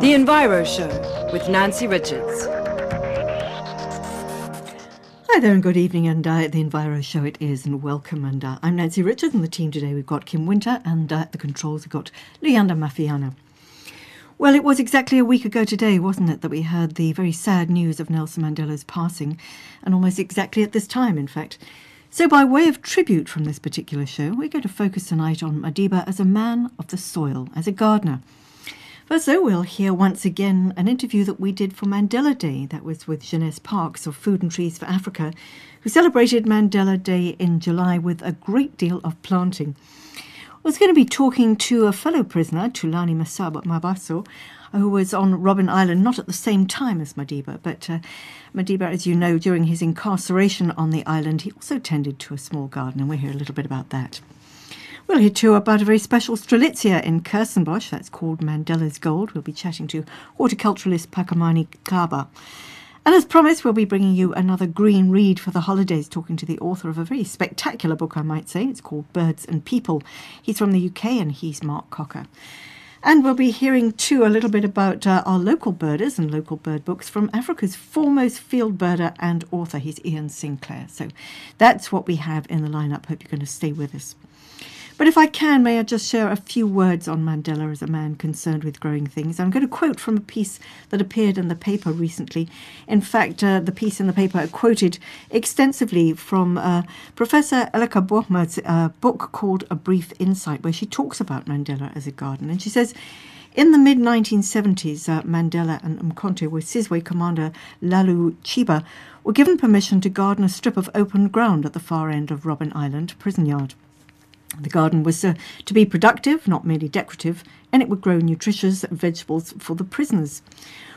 The Enviro Show with Nancy Richards. Hi there and good evening and uh, the Enviro Show it is and welcome and uh, I'm Nancy Richards and the team today we've got Kim Winter and uh, the controls we've got Leander Mafiana. Well, it was exactly a week ago today, wasn't it, that we heard the very sad news of Nelson Mandela's passing, and almost exactly at this time, in fact. So, by way of tribute from this particular show, we're going to focus tonight on Madiba as a man of the soil, as a gardener. First, though, we'll hear once again an interview that we did for Mandela Day. That was with Jeunesse Parks of Food and Trees for Africa, who celebrated Mandela Day in July with a great deal of planting. I was going to be talking to a fellow prisoner, Tulani Masaba Mabaso, who was on Robben Island, not at the same time as Madiba, but uh, Madiba, as you know, during his incarceration on the island, he also tended to a small garden, and we'll hear a little bit about that. We'll hear too about a very special strelitzia in Kirstenbosch, that's called Mandela's Gold. We'll be chatting to horticulturalist Phakamani Xaba. And as promised, we'll be bringing you another green read for the holidays, talking to the author of a very spectacular book, I might say. It's called Birds and People. He's from the UK and he's Mark Cocker. And we'll be hearing too a little bit about uh, our local birders and local bird books from Africa's foremost field birder and author. He's Ian Sinclair. So that's what we have in the lineup. Hope you're going to stay with us. But if I can, may I just share a few words on Mandela as a man concerned with growing things? I'm going to quote from a piece that appeared in the paper recently. In fact, uh, the piece in the paper quoted extensively from uh, Professor Elleke Boehmer's uh, book called A Brief Insight, where she talks about Mandela as a gardener. And she says, in the mid 1970s, uh, Mandela and Umkhonto we Sizwe commander Lalu Chiba, were given permission to garden a strip of open ground at the far end of Robben Island prison yard. The garden was uh, to be productive, not merely decorative, and it would grow nutritious vegetables for the prisoners.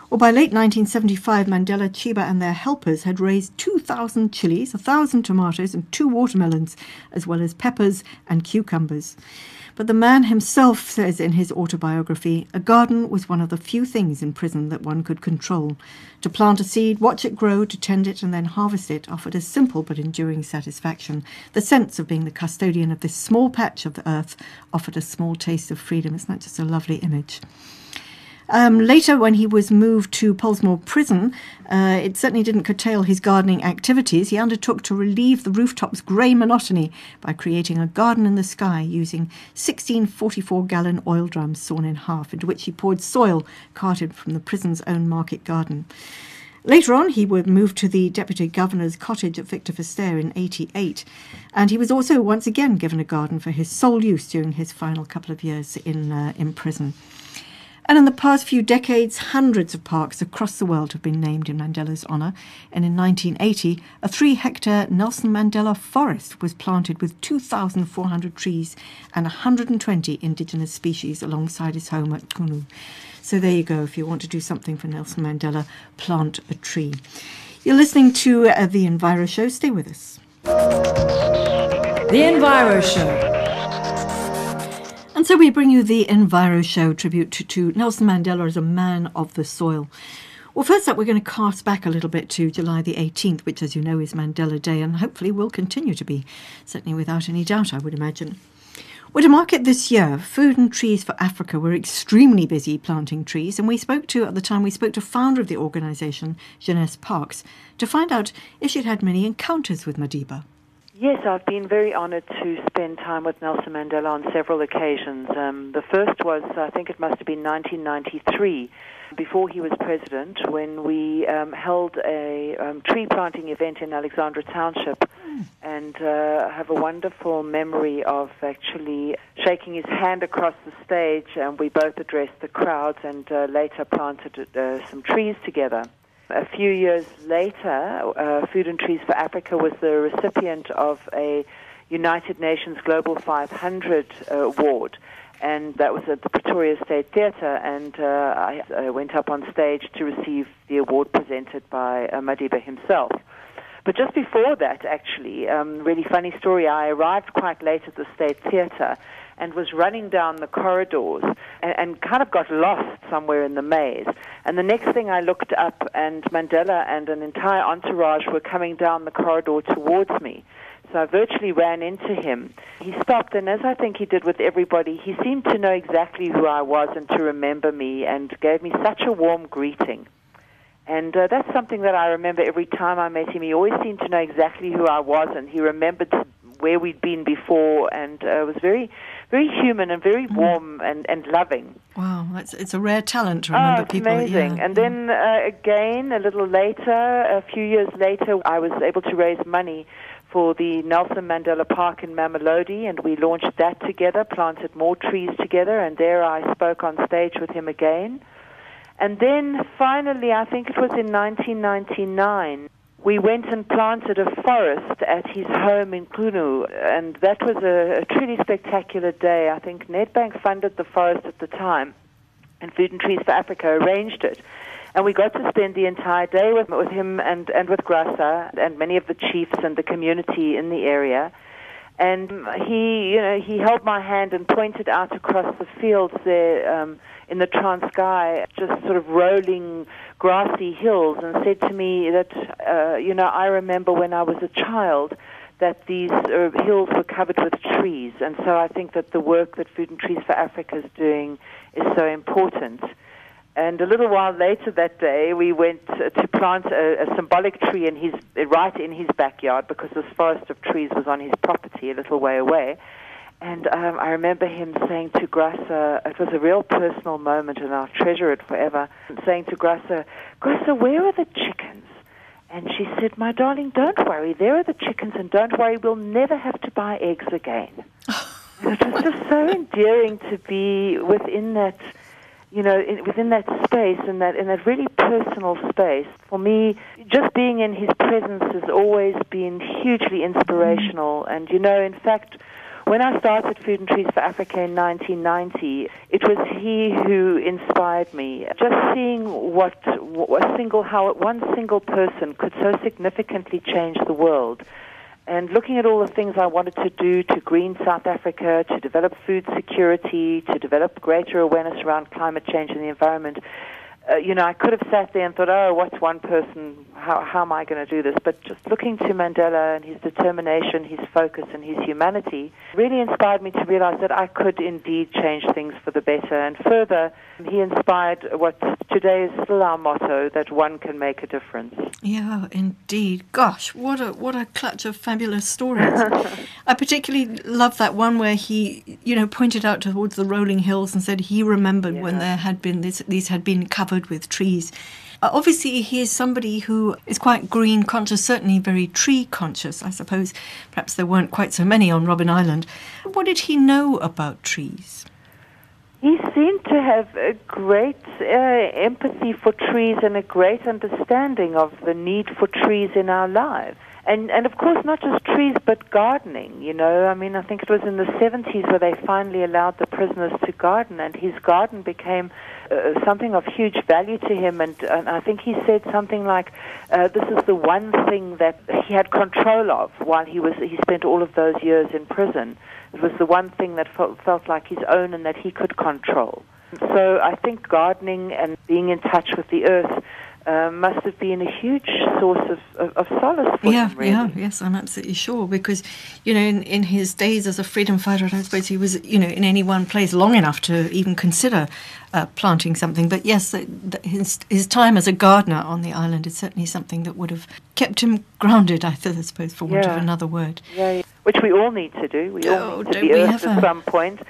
Well, by late 1975, Mandela, Chiba, and their helpers had raised 2,000 chilies, 1,000 tomatoes, and two watermelons, as well as peppers and cucumbers. But the man himself says in his autobiography a garden was one of the few things in prison that one could control. To plant a seed, watch it grow, to tend it, and then harvest it offered a simple but enduring satisfaction. The sense of being the custodian of this small patch of the earth offered a small taste of freedom. Isn't that just a lovely image? Um, later, when he was moved to Pollsmoor Prison, uh, it certainly didn't curtail his gardening activities. He undertook to relieve the rooftop's grey monotony by creating a garden in the sky using 16 44 gallon oil drums sawn in half, into which he poured soil carted from the prison's own market garden. Later on, he would move to the Deputy Governor's cottage at Victor Verster in 88, and he was also once again given a garden for his sole use during his final couple of years in, uh, in prison. And in the past few decades, hundreds of parks across the world have been named in Mandela's honour. And in 1980, a three hectare Nelson Mandela forest was planted with 2,400 trees and 120 indigenous species alongside his home at Qunu. So there you go. If you want to do something for Nelson Mandela, plant a tree. You're listening to uh, The Enviro Show. Stay with us. The Enviro Show. And so we bring you the Enviro Show tribute to, to, Nelson Mandela as a man of the soil. Well, first up, we're going to cast back a little bit to July the 18th, which, as you know, is Mandela Day, and hopefully will continue to be, certainly without any doubt, I would imagine. Well, to mark it this year, Food and Trees for Africa were extremely busy planting trees, and we spoke to, at the time, we spoke to founder of the organisation, Jeunesse Parks, to find out if she'd had many encounters with Madiba. Yes, I've been very honoured to spend time with Nelson Mandela on several occasions. Um, the first was, I think it must have been 1993, before he was president, when we um, held a um, tree planting event in Alexandra Township, and uh, have a wonderful memory of actually shaking his hand across the stage, and we both addressed the crowds and uh, later planted uh, some trees together. A few years later, uh, Food and Trees for Africa was the recipient of a United Nations Global 500 uh, award, and that was at the Pretoria State Theatre. And uh, I, I, went up on stage to receive the award presented by uh, Madiba himself. But just before that, actually, um, really funny story. I arrived quite late at the State Theatre and was running down the corridors and, and, kind of got lost somewhere in the maze. And the next thing I looked up, and Mandela and an entire entourage were coming down the corridor towards me. So I virtually ran into him. He stopped, and as I think he did with everybody, he seemed to know exactly who I was and to remember me and gave me such a warm greeting. And uh, that's something that I remember every time I met him. He always seemed to know exactly who I was, and he remembered where we'd been before, and uh, was very, very human and very mm. warm and, and loving. Wow, it's, it's a rare talent to remember oh, it's people. amazing. Yeah, and then uh, again, a little later, a few years later, I was able to raise money for the Nelson Mandela Park in Mamelodi, and we launched that together, planted more trees together, and there I spoke on stage with him again. And then finally, I think it was in 1999, we went and planted a forest at his home in Qunu, and that was a, a truly spectacular day. I think Nedbank funded the forest at the time, and Food and Trees for Africa arranged it. And we got to spend the entire day with, with him and, and with Graça and many of the chiefs and the community in the area. And he, you know, he held my hand and pointed out across the fields there um, in the Transkei, just sort of rolling grassy hills, and said to me that, uh, you know, I remember when I was a child that these uh, hills were covered with trees. And so I think that the work that Food and Trees for Africa is doing is so important. And a little while later that day, we went to plant a, a, symbolic tree in his, right in his backyard because this forest of trees was on his property a little way away. And um, I remember him saying to Graça, it was a real personal moment, and I'll treasure it forever, saying to Graça, Graça, where are the chickens? And she said, My darling, don't worry, there are the chickens, and don't worry, we'll never have to buy eggs again. and it was just so endearing to be within that you know, in, within that space and that in that really personal space, for me, just being in his presence has always been hugely inspirational. And you know, in fact, when I started Food and Trees for Africa in 1990, it was he who inspired me. Just seeing what, what a single how one single person could so significantly change the world and looking at all the things I wanted to do to green South Africa, to develop food security, to develop greater awareness around climate change and the environment, uh, you know, I could have sat there and thought, oh, what's one person? How, how am I going to do this? But just looking to Mandela and his determination, his focus, and his humanity really inspired me to realize that I could indeed change things for the better. And further, he inspired what today is still our motto that one can make a difference. Yeah, indeed. Gosh, what a what a clutch of fabulous stories. I particularly love that one where he, you know, pointed out towards the rolling hills and said he remembered yeah. when there had been this, these had been covered with trees. Uh, obviously, he is somebody who is quite green conscious, certainly very tree conscious. I suppose perhaps there weren't quite so many on Robben Island. What did he know about trees? He seemed to have a great uh, empathy for trees and a great understanding of the need for trees in our lives. And, and of course, not just trees, but gardening. You know, I mean, I think it was in the 70s where they finally allowed the prisoners to garden, and his garden became uh, something of huge value to him. And, and I think he said something like, uh, "This is the one thing that he had control of while he was he spent all of those years in prison." It was the one thing that felt, felt like his own and that he could control. So I think gardening and being in touch with the earth uh, must have been a huge source of, of, of solace for yeah, him. Really. Yeah, yes, I'm absolutely sure because, you know, in, in his days as a freedom fighter, I don't suppose he was, you know, in any one place long enough to even consider uh, planting something. But yes, the, the, his his time as a gardener on the island is certainly something that would have kept him grounded. I suppose, for want yeah. of another word. Yeah, yeah, which we all need to do. We all oh, need to be earth at some point.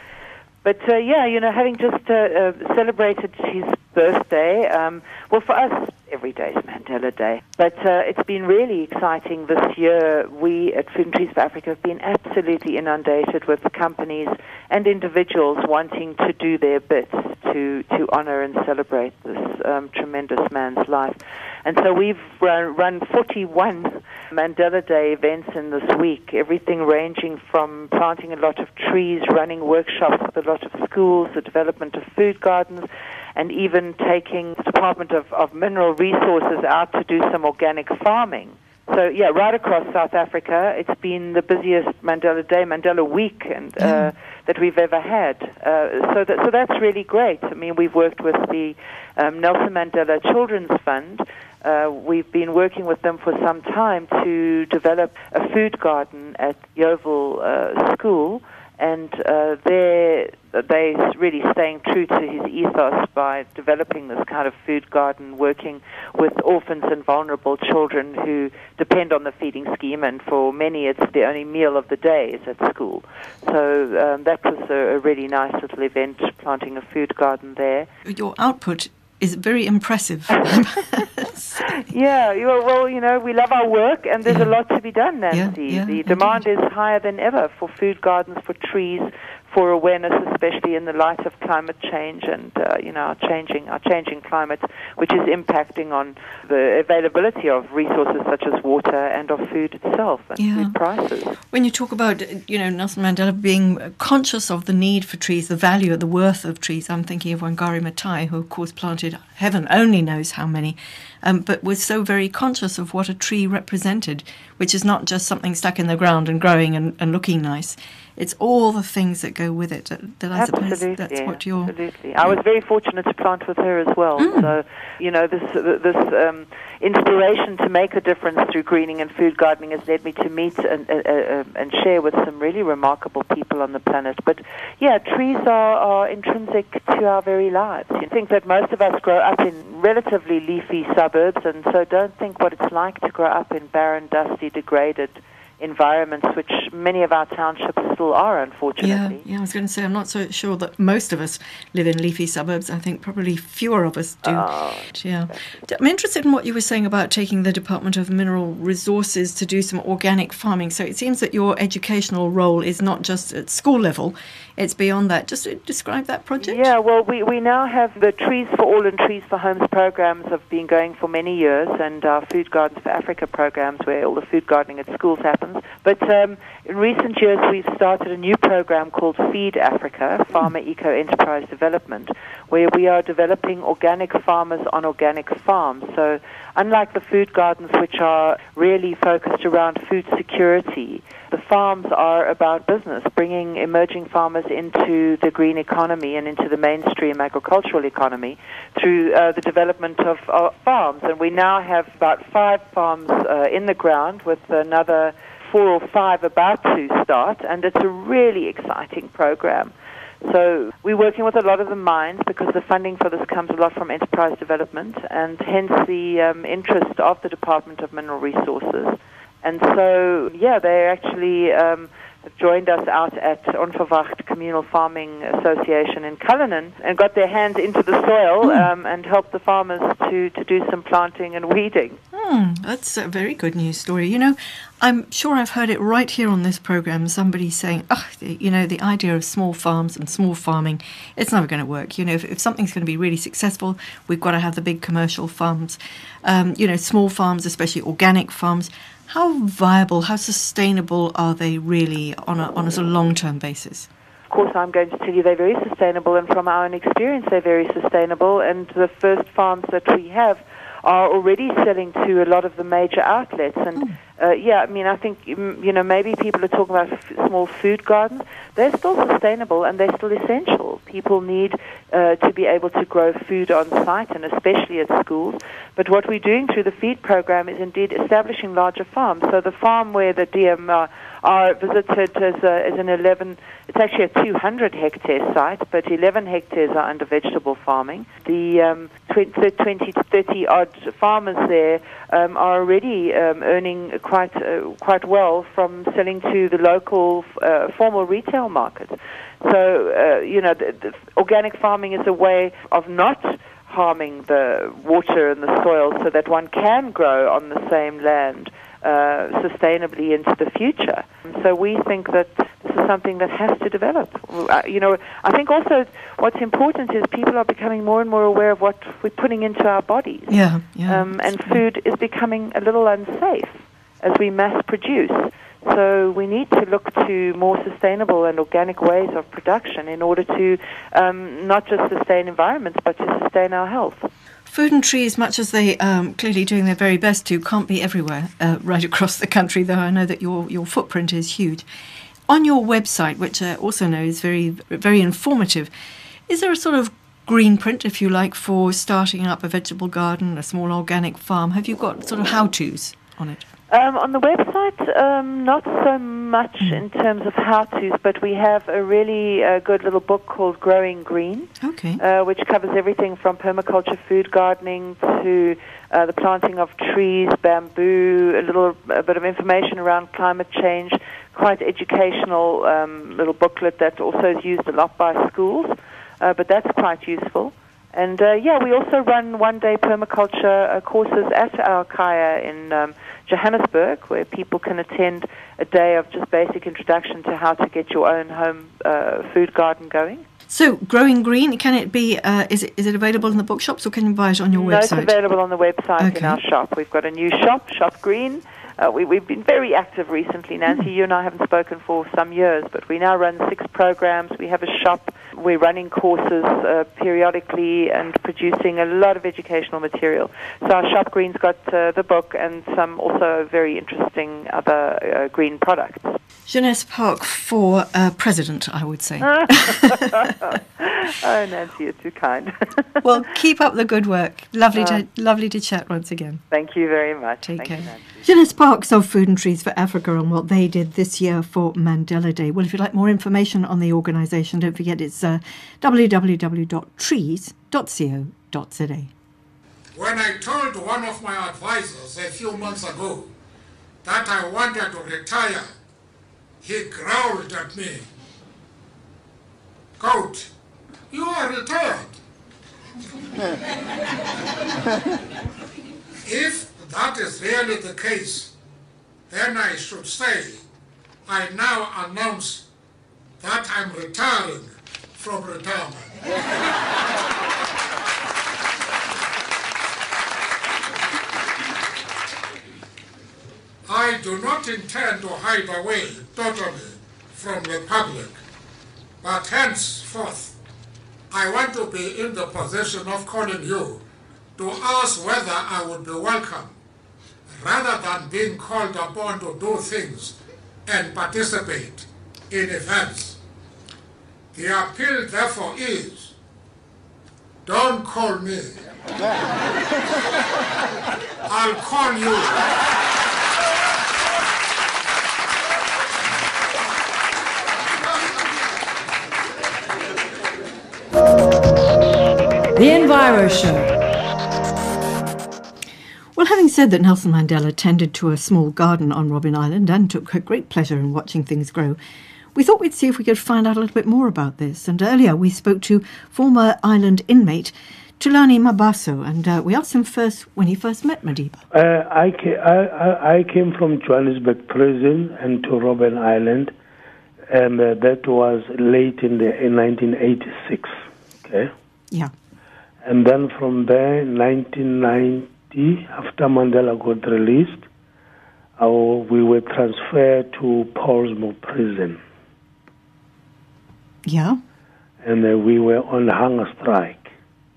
But uh, yeah, you know, having just uh, uh, celebrated his birthday, um, well, for us, every day is Mandela Day. But uh, it's been really exciting this year. We at Food and Trees for Africa have been absolutely inundated with companies and individuals wanting to do their bits to, to honor and celebrate this um, tremendous man's life. And so we've run, run 41 Mandela Day events in this week, everything ranging from planting a lot of trees, running workshops with a lot of schools, the development of food gardens, and even taking the Department of, of Mineral Resources out to do some organic farming. So yeah, right across South Africa, it's been the busiest Mandela Day, Mandela Week, and uh, mm. that we've ever had. Uh, so that so that's really great. I mean, we've worked with the um, Nelson Mandela Children's Fund uh, we've been working with them for some time to develop a food garden at Yeoville uh, School, and uh, they're they really staying true to his ethos by developing this kind of food garden, working with orphans and vulnerable children who depend on the feeding scheme, and for many it's the only meal of the day is at school. So um, that was a, a really nice little event, planting a food garden there. Your output is very impressive. yeah, well, you know, we love our work, and there's yeah. a lot to be done, Nancy. Yeah, yeah, the demand indeed. is higher than ever for food gardens, for trees, for awareness, especially in the light of climate change and uh, you know our changing our changing climate, which is impacting on the availability of resources such as water and of food itself and yeah. food prices. When you talk about you know Nelson Mandela being conscious of the need for trees, the value, the worth of trees, I'm thinking of Wangari Maathai, who of course planted heaven only knows how many, um, but was so very conscious of what a tree represented, which is not just something stuck in the ground and growing and, and looking nice it's all the things that go with it that, that I suppose that's what you're. Absolutely, I was very fortunate to plant with her as well. Mm. So, you know, this this um, inspiration to make a difference through greening and food gardening has led me to meet and uh, uh, and share with some really remarkable people on the planet. But yeah, trees are, are intrinsic to our very lives. You think that most of us grow up in relatively leafy suburbs, and so don't think what it's like to grow up in barren, dusty, degraded environments, which many of our townships still are, unfortunately. Yeah, yeah. I was going to say I'm not so sure that most of us live in leafy suburbs. I think probably fewer of us do. Oh, yeah, exactly. I'm interested in what you were saying about taking the Department of Mineral Resources to do some organic farming. So it seems that your educational role is not just at school level; it's beyond that. Just describe that project. Yeah, well, we we now have the Trees for All and Trees for Homes programs have been going for many years, and our Food Gardens for Africa programs, where all the food gardening at schools happens. But um, in recent years, we've started a new program called Feed Africa, Farmer Eco Enterprise Development, where we are developing organic farmers on organic farms. So, unlike the food gardens, which are really focused around food security, the farms are about business, bringing emerging farmers into the green economy and into the mainstream agricultural economy through uh, the development of farms. And we now have about five farms uh, in the ground with another four or five about to start, and it's a really exciting program. So we're working with a lot of the mines because the funding for this comes a lot from enterprise development, and hence the um, interest of the Department of Mineral Resources. And so, yeah, they're actually um, joined us out at Onverwacht Communal Farming Association in Cullinan and got their hands into the soil mm. um, and helped the farmers to, to do some planting and weeding. Mm, that's a very good news story. You know, I'm sure I've heard it right here on this program. Somebody saying, oh, you know, the idea of small farms and small farming, it's never going to work. You know, if, if something's going to be really successful, we've got to have the big commercial farms. Um, you know, small farms, especially organic farms how viable, how sustainable are they really on a, on a sort of long term basis? Of course, I'm going to tell you they're very sustainable, and from our own experience, they're very sustainable. And the first farms that we have are already selling to a lot of the major outlets. And mm. Uh, yeah, I mean, I think mm, you know maybe people are talking about f- small food gardens. They're still sustainable and they're still essential. People need uh, to be able to grow food on site, and especially at schools. But what we're doing through the feed program is indeed establishing larger farms. So the farm where the DM uh, are visited as, a, as an 11, it's actually a 200 hectare site, but 11 hectares are under vegetable farming. The um, 20, 20 to 30 odd farmers there um, are already um, earning quite, uh, quite well from selling to the local uh, formal retail market. So, uh, you know, the, the organic farming is a way of not harming the water and the soil so that one can grow on the same land uh, sustainably into the future. So we think that is something that has to develop. Uh, you know, I think also what's important is people are becoming more and more aware of what we're putting into our bodies. Yeah, yeah. Um, and food is becoming a little unsafe as we mass produce. So we need to look to more sustainable and organic ways of production in order to um, not just sustain environments, but to sustain our health. Food and trees, much as they um, clearly doing their very best to, can't be everywhere uh, right across the country. Though I know that your your footprint is huge. On your website, which I also know is very very informative, is there a sort of green print, if you like, for starting up a vegetable garden, a small organic farm. Have you got sort of how tos on it? Um, on the website, um, not so much in terms of how to's, but we have a really uh, good little book called Growing Green, Okay. uh, which covers everything from permaculture, food gardening to uh, the planting of trees, bamboo, a little a bit of information around climate change. Quite educational um, little booklet that also is used a lot by schools, uh, but that's quite useful. And uh, yeah, we also run one-day permaculture uh, courses at our kaya in um, Johannesburg, where people can attend a day of just basic introduction to how to get your own home uh, food garden going. So, growing green, can it be? Uh, is it is it available in the bookshops, or can you buy it on your No, it's available on the website Okay. in our shop. We've got a new shop, Shop Green. Uh, we, we've been very active recently, Nancy. You and I haven't spoken for some years, but we now run six programs. We have a shop. We're running courses uh, periodically and producing a lot of educational material. So our Shop Green's got uh, the book and some also very interesting other uh, green products. Jeunesse Park for uh, president, I would say. Oh, Nancy, you're too kind. well, keep up the good work. Lovely to lovely to chat once again. Thank you very much. Take Thank care. you, Nancy. Jeunesse Park sold food and trees for Africa and what they did this year for Mandela Day. Well, if you'd like more information on the organisation, don't forget it's uh, www.trees.co.za. When I told one of my advisors a few months ago that I wanted to retire, he growled at me. Goat, you are retired. if that is really the case, then I should say, I now announce that I'm retiring from retirement. I do not intend to hide away totally from the public, but henceforth I want to be in the position of calling you to ask whether I would be welcome, rather than being called upon to do things and participate in events. The appeal therefore is, don't call me. I'll call you. The Enviro Show. Well, having said that Nelson Mandela tended to a small garden on Robben Island and took a great pleasure in watching things grow, we thought we'd see if we could find out a little bit more about this. And earlier we spoke to former island inmate Tulani Mabaso, and uh, we asked him first when he first met Madiba. Uh, I, ca- I, I, came from Johannesburg prison and to Robben Island, and uh, that was late in the in 1986. Okay, Yeah. and then from there, 1990, after Mandela got released, uh, we were transferred to Pollsmoor prison, Yeah. and uh, we were on hunger strike.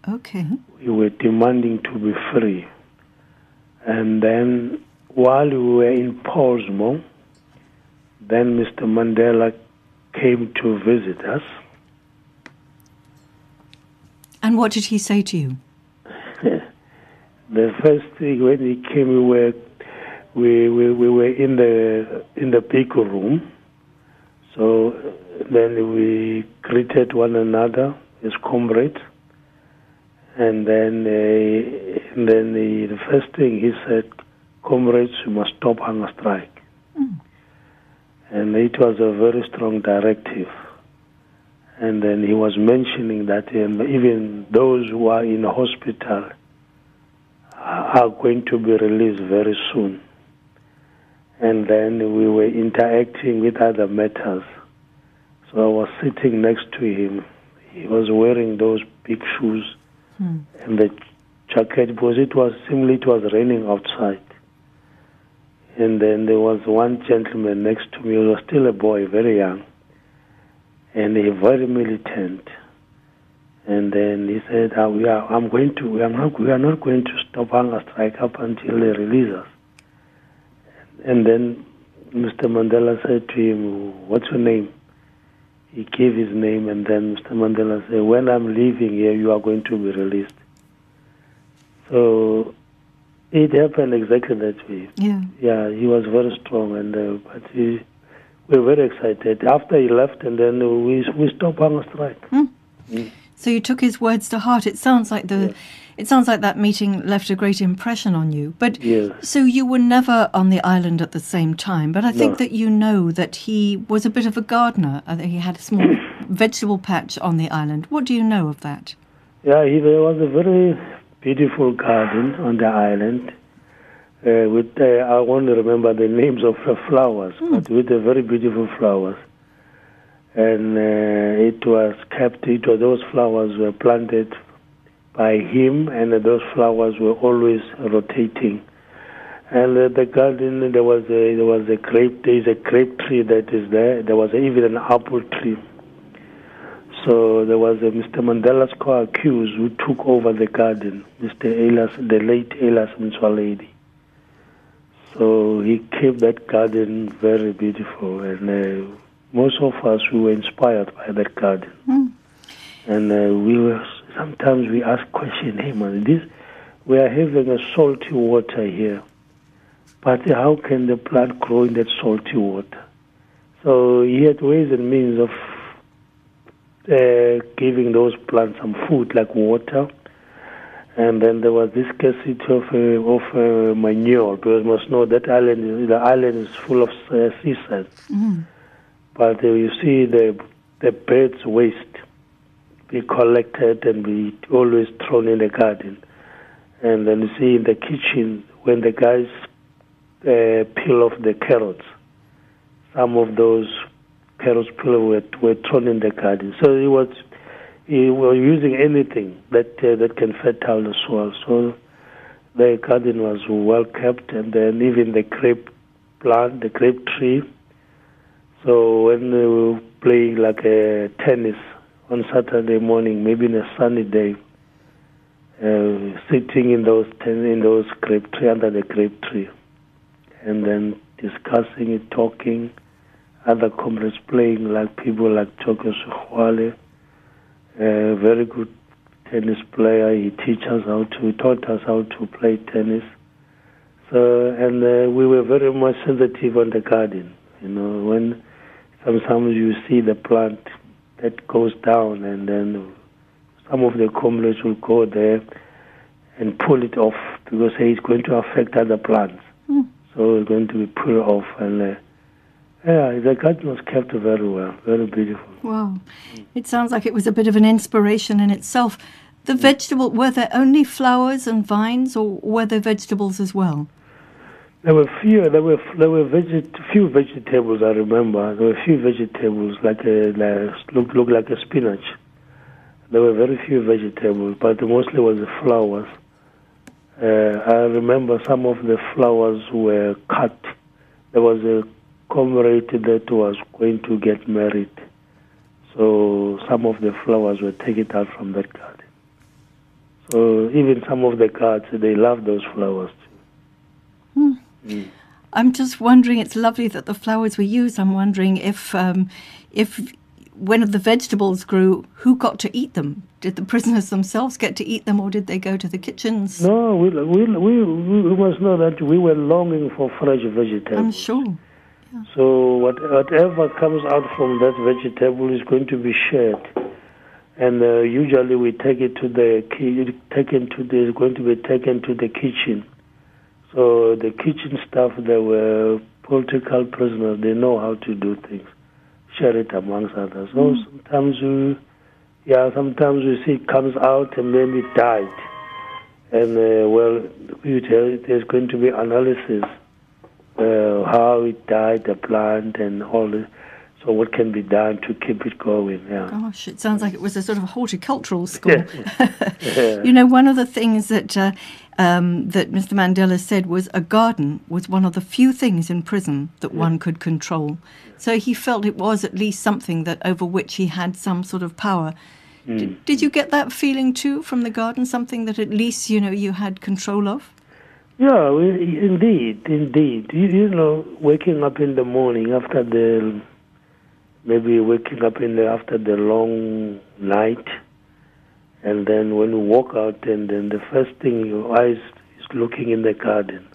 Okay. we were demanding to be free. And then while we were in Pollsmoor, then Mr. Mandela came to visit us. And what did he say to you? The first thing when he came, we were we, we, we were in the in the big room. So then we greeted one another as comrades, and then uh, and then the, the first thing he said, "Comrades, you must stop hunger strike." And it was a very strong directive. And then he was mentioning that um, even those who are in hospital are going to be released very soon. And then we were interacting with other matters. So I was sitting next to him. He was wearing those big shoes and the jacket because it was simply it was raining outside. And then there was one gentleman next to me who was still a boy, very young, and he very militant. And then he said, uh, "We are. I'm going to. We are not. We are not going to stop hunger strike up until they release us." And then Mr. Mandela said to him, "What's your name?" he gave his name, and then Mr. Mandela said, "When I'm leaving here, you are going to be released." So it happened exactly that way. Yeah. Yeah, he was very strong, and uh, but he, we were very excited. After he left, and then we we stopped hunger strike. So you took his words to heart. It sounds like the, Yes. It sounds like that meeting left a great impression on you. But Yes. so you were never on the island at the same time. But I think No. that you know that he was a bit of a gardener. I he had a small vegetable patch on the island. What do you know of that? Yeah, he, there was a very beautiful garden on the island. Uh, with uh, I won't remember the names of the flowers, but with the very beautiful flowers. And uh, it was kept. It was, those flowers were planted by him, and those flowers were always rotating. And uh, the garden, there was a there was a grape. There is a grape tree that is there. There was even an apple tree. So there was a Mr. Mandela's co-accused who took over the garden, Mr. Elias, the late Elias Motsoaledi. So he kept that garden very beautiful, and uh, most of us we were inspired by that garden. And uh, we were sometimes we ask question, hey man, this we are having a salty water here, but how can the plant grow in that salty water? So he had ways and means of uh, giving those plants some food like water. And then there was this scarcity of uh, of uh, manure because you must know that island the island is full of uh, seaside. But uh, you see the the birds' waste be collected and be always thrown in the garden. And then you see in the kitchen when the guys uh, peel off the carrots, some of those carrots peel were, were thrown in the garden. So it was he was using anything that uh, that can fertile the soil. So the garden was well kept, and then even the grape plant, the grape tree. So when they were playing like a tennis on Saturday morning, maybe in a sunny day, uh, sitting in those ten, in those grape tree under the grape tree, and then discussing it, talking, other comrades playing like people like Tokyo Sexwale, a very good tennis player. He teach us how to, taught us how to play tennis. So, and uh, we were very much sensitive on the garden. You know, when sometimes you see the plant that goes down, and then some of the comrades will go there and pull it off because hey, it's going to affect other plants. So it's going to be pulled off, and uh, yeah, the garden was kept very well, very beautiful. Wow. It sounds like it was a bit of an inspiration in itself. The vegetable, were there only flowers and vines, or were there vegetables as well? There were few. There were there were veget, few vegetables. I remember there were few vegetables like a like, look look like a spinach. There were very few vegetables, but mostly was the flowers. Uh, I remember some of the flowers were cut. There was a comrade that was going to get married, so some of the flowers were taken out from that garden. So even some of the cards, they love those flowers too. I'm just wondering. It's lovely that the flowers were used. I'm wondering if, um, if when the vegetables grew, who got to eat them? Did the prisoners themselves get to eat them, or did they go to the kitchens? No, we, we, we, we must know that we were longing for fresh vegetables. I'm sure. So what, whatever comes out from that vegetable is going to be shared, and uh, usually we take it to the ki- taken to the is going to be taken to the kitchen. So the kitchen staff, they were political prisoners. They know how to do things, share it amongst others. So sometimes we, yeah, sometimes we see it comes out and then it died, and uh, well, there's going to be analysis uh, how it died, the plant, and all this. So what can be done to keep it going? Yeah. Gosh, it sounds like it was a sort of horticultural school. you know, one of the things that uh, um, that Mr. Mandela said was a garden was one of the few things in prison that one could control. So he felt it was at least something that over which he had some sort of power. Did, did you get that feeling too from the garden? Something that at least you know you had control of. Yeah, we, indeed, indeed. You, you know, waking up in the morning after the maybe waking up in the, after the long night, and then when you walk out, and then the first thing your eyes is looking in the garden,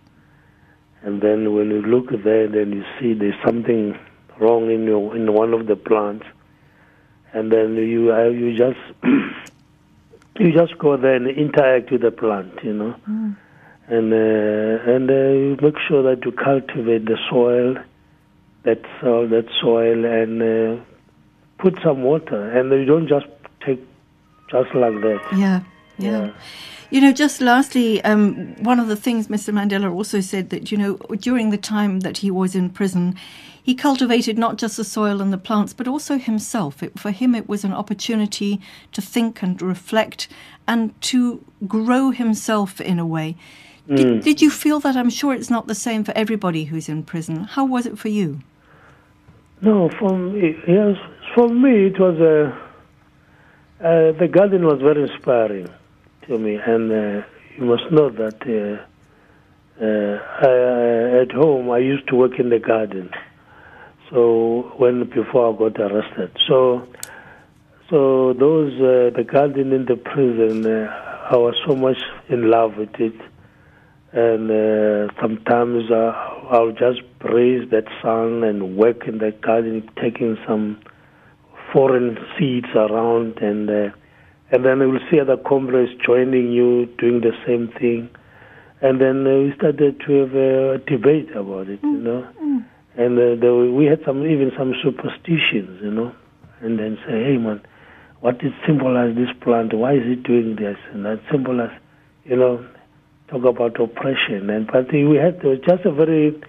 and then when you look there, then you see there's something wrong in your in one of the plants, and then you uh, you just you just go there and interact with the plant, you know, Mm. and uh, and uh, you make sure that you cultivate the soil, that soil, that soil, and uh, put some water, and you don't just just like that. Yeah, yeah. You know, just lastly, um, one of the things Mr. Mandela also said that, you know, during the time that he was in prison, he cultivated not just the soil and the plants, but also himself. It, for him, it was an opportunity to think and reflect and to grow himself in a way. Did, did you feel that? I'm sure it's not the same for everybody who's in prison. How was it for you? No, for me, yes, for me it was a. Uh, the garden was very inspiring to me, and uh, you must know that uh, uh, I, at home I used to work in the garden. So when before I got arrested, so so those uh, the garden in the prison, uh, I was so much in love with it, and uh, sometimes uh, I'll just praise that sun and work in the garden, taking some foreign seeds around, and uh, and then you will see other comrades joining you, doing the same thing, and then uh, we started to have a debate about it, you know, and uh, there, we had some even some superstitions, you know, and then say, hey man, what it symbolize this plant? Why is it doing this? And that symbolize, you know, talk about oppression, and but we had uh, just a very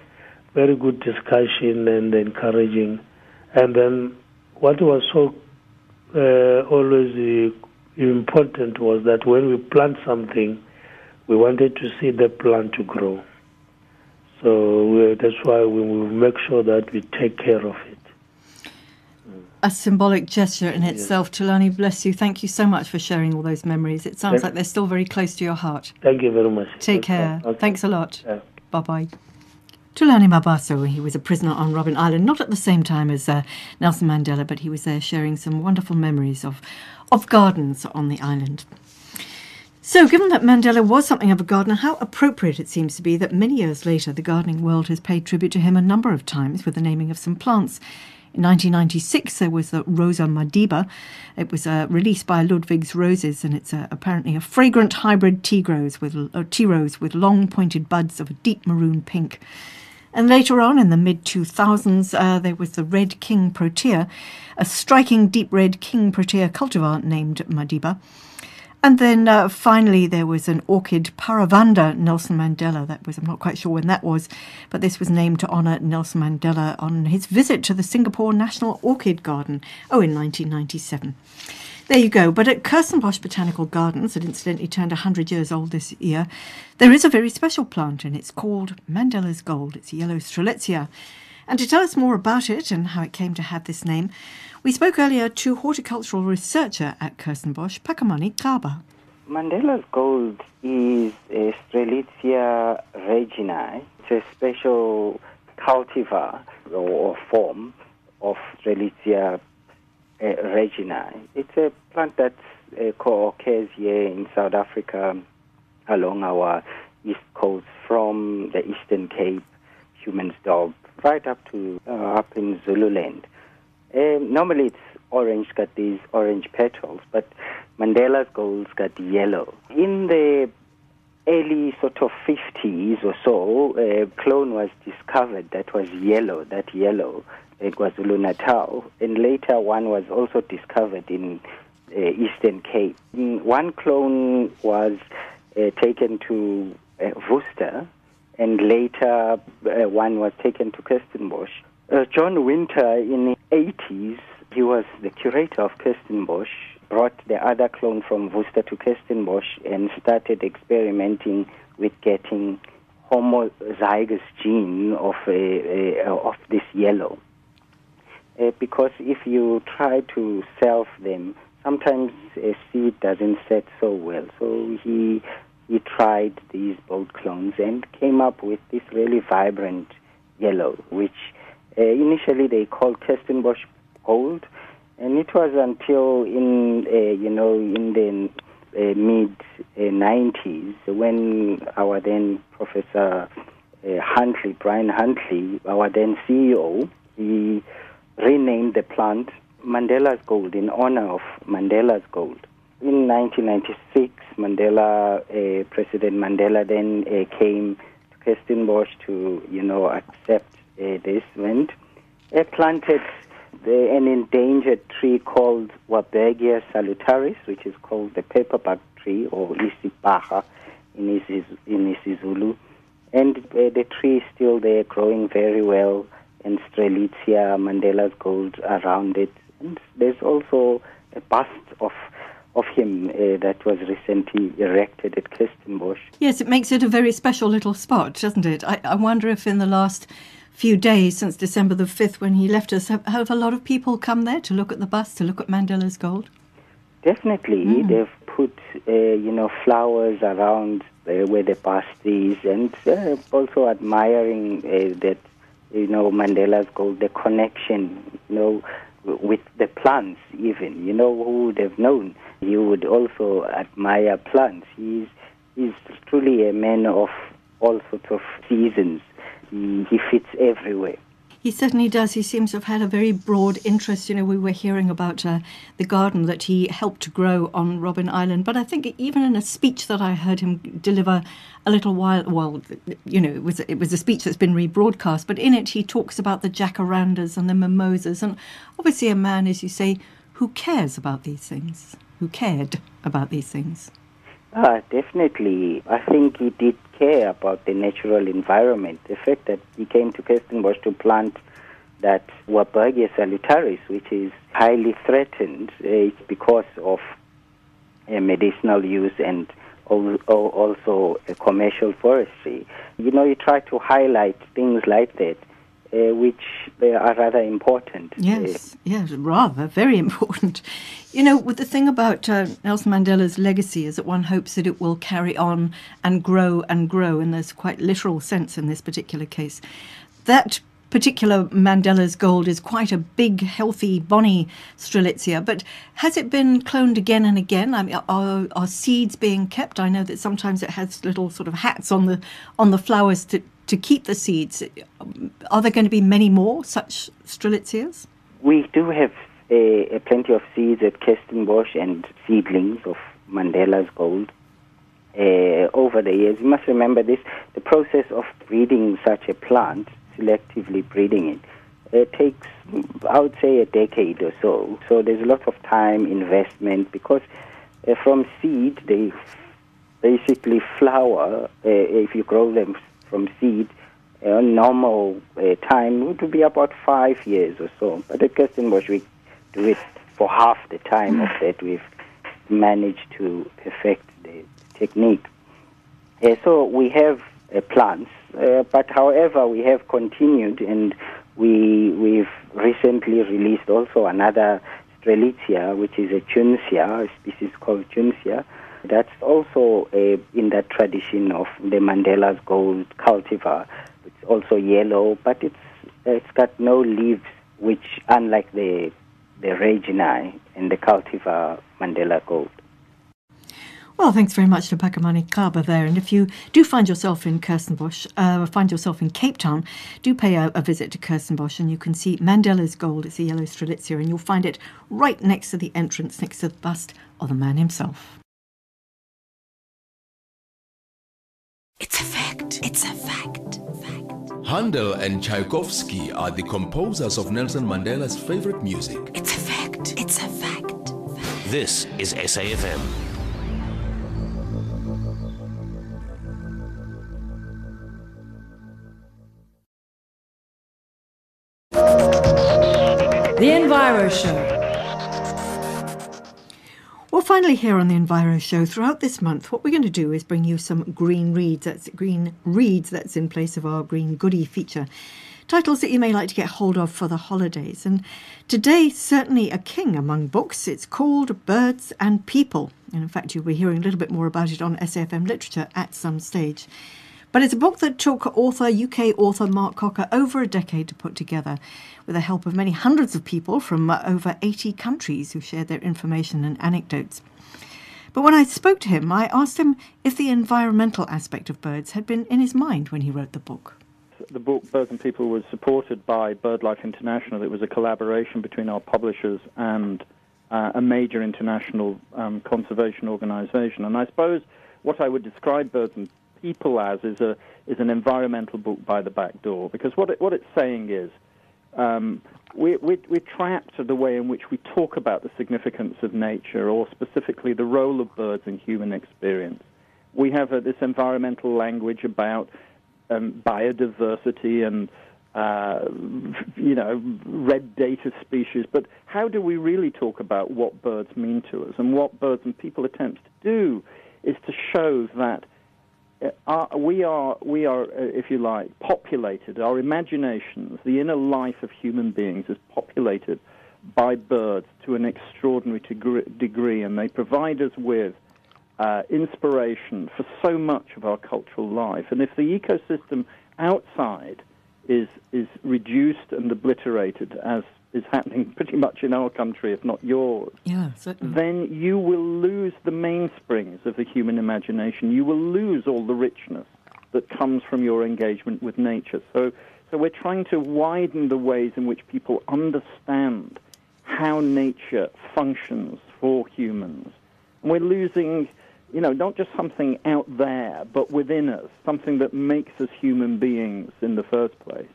very good discussion and encouraging. And then what was so uh, always important was that when we plant something, we wanted to see the plant to grow. So we, that's why we will make sure that we take care of it. A symbolic gesture in itself. Tulani, bless you. Thank you so much for sharing all those memories. It sounds Yeah. like they're still very close to your heart. Thank you very much. Take care. Okay. Thanks a lot. Yeah. Bye bye. Tulani Mabaso, he was a prisoner on Robben Island, not at the same time as uh, Nelson Mandela, but he was there sharing some wonderful memories of, of gardens on the island. So, given that Mandela was something of a gardener, how appropriate it seems to be that many years later the gardening world has paid tribute to him a number of times with the naming of some plants. In 1996, there was the Rosa Madiba. It was uh, released by Ludwig's Roses, and it's uh, apparently a fragrant hybrid tea rose with uh, tea rose with long pointed buds of a deep maroon pink. And later on, in the mid 2000s, uh, there was the Red King Protea, a striking deep red King Protea cultivar named Madiba. And then uh, finally, there was an orchid Paravanda Nelson Mandela. That was, I'm not quite sure when that was, but this was named to honour Nelson Mandela on his visit to the Singapore National Orchid Garden, oh, in 1997. There you go. But at Kirstenbosch Botanical Gardens, that incidentally turned 100 years old this year, there is a very special plant, and it's called Mandela's Gold. It's a yellow strelitzia. And to tell us more about it and how it came to have this name, we spoke earlier to horticultural researcher at Kirstenbosch, Phakamani Xaba. Mandela's gold is a Strelitzia reginae. It's a special cultivar or form of Strelitzia uh, reginae. It's a plant that uh, occurs here in South Africa along our east coast from the Eastern Cape, Humansdorp, right up to uh, up in Zululand. Um, normally it's orange, got these orange petals, but Mandela's gold's got yellow. In the early sort of 50s or so, a clone was discovered that was yellow, that yellow, at KwaZulu Natal, and later one was also discovered in uh, Eastern Cape. Mm, One clone was uh, taken to uh, Worcester, and later uh, one was taken to Kirstenbosch. Uh, John Winter in the 80s, he was the curator of Kirstenbosch, brought the other clone from Worcester to Kirstenbosch and started experimenting with getting homozygous gene of, uh, uh, of this yellow. Uh, because if you try to self them, sometimes a seed doesn't set so well. So he he tried these both clones and came up with this really vibrant yellow, which uh, initially they called Kirstenbosch gold, and it was until in uh, you know in the uh, mid uh, 90s when our then Professor uh, Huntley, Brian Huntley, our then CEO, he renamed the plant Mandela's Gold in honor of Mandela's Gold. In 1996, Mandela, uh, President Mandela then uh, came to Kirstenbosch to, you know, accept uh, this and uh, planted the, an endangered tree called Warburgia salutaris, which is called the pepperbark tree or isibaha in, Isis, in Isizulu. And uh, the tree is still there, growing very well, and Strelitzia, Mandela's gold around it. And there's also a bust of of him uh, that was recently erected at Kirstenbosch. Yes, it makes it a very special little spot, doesn't it? I, I wonder if in the last few days since December the 5th when he left us, have, have, a lot of people come there to look at the bust, to look at Mandela's gold? Definitely. Mm. They've put, uh, you know, flowers around uh, where the bust is and uh, also admiring uh, that, you know, Mandela's gold, the connection, you know, with the plants even. You know, who would have known? He would also admire plants. He's, he's truly a man of all sorts of seasons. He, he fits everywhere. He certainly does. He seems to have had a very broad interest. You know, we were hearing about uh, the garden that he helped grow on Robben Island, but I think even in a speech that I heard him deliver a little while, well, you know, it was it was a speech that's been rebroadcast, but in it he talks about the jacarandas and the mimosas, and obviously a man, as you say, who cares about these things, who cared about these things. Ah, definitely. I think he did care about the natural environment. The fact that he came to Kirstenbosch to plant that Warburgia salutaris, which is highly threatened uh, because of uh, medicinal use and also uh, commercial forestry. You know, you try to highlight things like that uh, which are rather important. Yes, yes, rather, very important. You know, with the thing about uh, Nelson Mandela's legacy is that one hopes that it will carry on and grow and grow, and there's quite literal sense in this particular case. That particular Mandela's gold is quite a big, healthy, bonny Strelitzia. But has it been cloned again and again? I mean, are, are seeds being kept? I know that sometimes it has little sort of hats on the on the flowers to to keep the seeds. Are there going to be many more such strelitzias? We do have uh, plenty of seeds at Kirstenbosch and seedlings of Mandela's gold. Uh, over the years, you must remember this: the process of breeding such a plant, selectively breeding it, it takes, I would say, a decade or so. So there's a lot of time, investment, because uh, from seed they basically flower. Uh, if you grow them from seed, a normal uh, time would be about five years or so. But at Kirstenbosch, we do it for half the time of that. We've managed to perfect the technique. Uh, so we have uh, plants, uh, but however, we have continued and we, we've recently released also another Strelitzia, which is a juncea, a species called juncea, that's also uh, in that tradition of the Mandela's gold cultivar. It's also yellow, but it's it's got no leaves, which unlike the the Reginae and the cultivar Mandela gold. Well, thanks very much to Phakamani Xaba there. And if you do find yourself in Kirstenbosch, uh, find yourself in Cape Town, do pay a, a, visit to Kirstenbosch and you can see Mandela's Gold. It's a yellow strelitzia and you'll find it right next to the entrance, next to the bust of the man himself. It's a fact. It's a fact. fact. Handel and Tchaikovsky are the composers of Nelson Mandela's favorite music. It's a fact. It's a fact. fact. This is SAFM. The Enviro Show. Finally, here on the Enviro Show, throughout this month, what we're going to do is bring you some green reads. That's green reads that's in place of our green goodie feature. Titles that you may like to get hold of for the holidays. And today, certainly a king among books. It's called Birds and People. And in fact, you'll be hearing a little bit more about it on SAFM literature at some stage. But it's a book that took author, UK author Mark Cocker, over a decade to put together, with the help of many hundreds of people from over 80 countries who shared their information and anecdotes. But when I spoke to him, I asked him if the environmental aspect of birds had been in his mind when he wrote the book. The book Birds and People was supported by BirdLife International. It was a collaboration between our publishers and uh, a major international um, conservation organization. And I suppose what I would describe Birds and People as is a is an environmental book by the back door because what it, what it's saying is um, we, we, we're trapped to the way in which we talk about the significance of nature, or specifically the role of birds in human experience. We have uh, this environmental language about um, biodiversity and uh, you know red data species, but how do we really talk about what birds mean to us? And what birds and people attempt to do is to show that uh, we are, we are, uh, if you like, populated. Our imaginations, the inner life of human beings, is populated by birds to an extraordinary degree, and they provide us with uh, inspiration for so much of our cultural life. And if the ecosystem outside is is reduced and obliterated, as is happening pretty much in our country, if not yours, yeah, then you will lose the mainsprings of the human imagination. You will lose all the richness that comes from your engagement with nature. So, so we're trying to widen the ways in which people understand how nature functions for humans. And we're losing, you know, not just something out there, but within us, something that makes us human beings in the first place.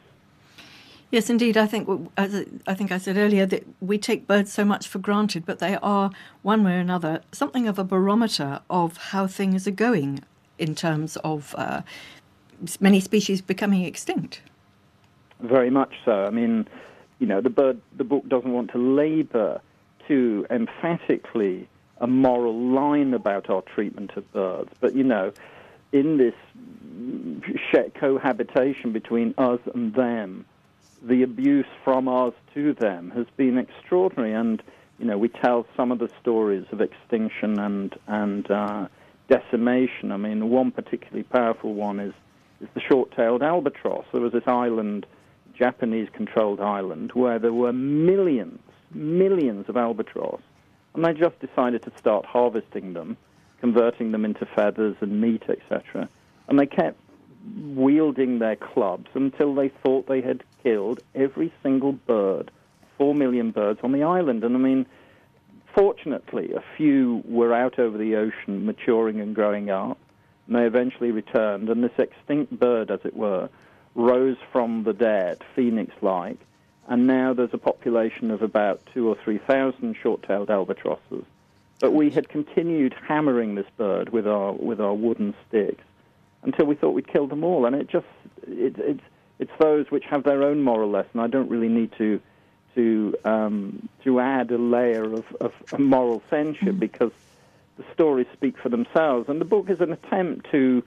Yes, indeed. I think, as I think I said earlier, that we take birds so much for granted, but they are, one way or another, something of a barometer of how things are going in terms of uh, many species becoming extinct. Very much so. I mean, you know, the bird, the book doesn't want to labour too emphatically a moral line about our treatment of birds, but you know, in this cohabitation between us and them the abuse from us to them has been extraordinary. And, you know, we tell some of the stories of extinction and, and uh, decimation. I mean, one particularly powerful one is, is the short-tailed albatross. There was this island, Japanese-controlled island, where there were millions, millions of albatross. And they just decided to start harvesting them, converting them into feathers and meat, etc. And they kept wielding their clubs until they thought they had killed every single bird, four million birds on the island. And I mean, fortunately, a few were out over the ocean maturing and growing up, and they eventually returned. And this extinct bird, as it were, rose from the dead, phoenix like, and now there's a population of about two or three thousand short tailed albatrosses. But we had continued hammering this bird with our, with our wooden sticks until we thought we'd killed them all. And it just, it, it's, it's those which have their own moral lesson. I don't really need to, to, um, to add a layer of, of moral censure mm. because the stories speak for themselves. And the book is an attempt to,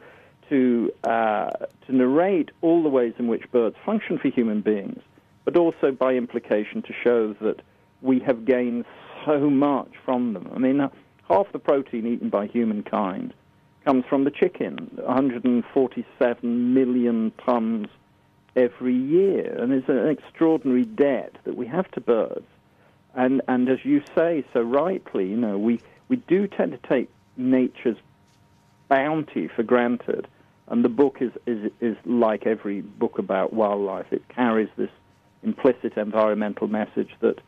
to, uh, to narrate all the ways in which birds function for human beings, but also by implication to show that we have gained so much from them. I mean, half the protein eaten by humankind comes from the chicken, 147 million tons every year, and it's an extraordinary debt that we have to birds. And and as you say so rightly, you know, we we do tend to take nature's bounty for granted, and the book is is is like every book about wildlife. It carries this implicit environmental message that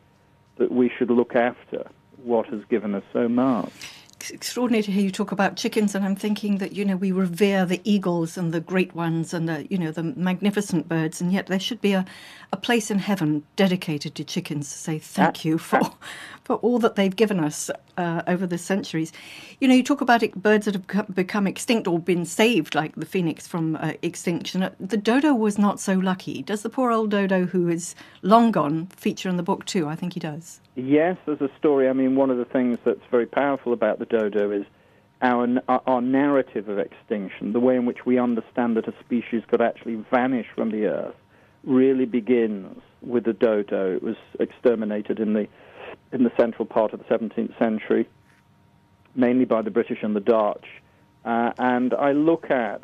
that we should look after what has given us so much extraordinary to hear you talk about chickens, and I'm thinking that you know we revere the eagles and the great ones and the you know the magnificent birds, and yet there should be a, a place in heaven dedicated to chickens to say thank you for for all that they've given us uh, over the centuries. You know, you talk about it, birds that have become extinct or been saved, like the phoenix from uh, extinction. Uh, the dodo was not so lucky. Does the poor old dodo, who is long gone, feature in the book too? I think he does. Yes, there's a story. I mean, one of the things that's very powerful about the dodo is our, our narrative of extinction, the way in which we understand that a species could actually vanish from the earth, really begins with the dodo. It was exterminated in the in the central part of the 17th century, mainly by the British and the Dutch. Uh, and I look at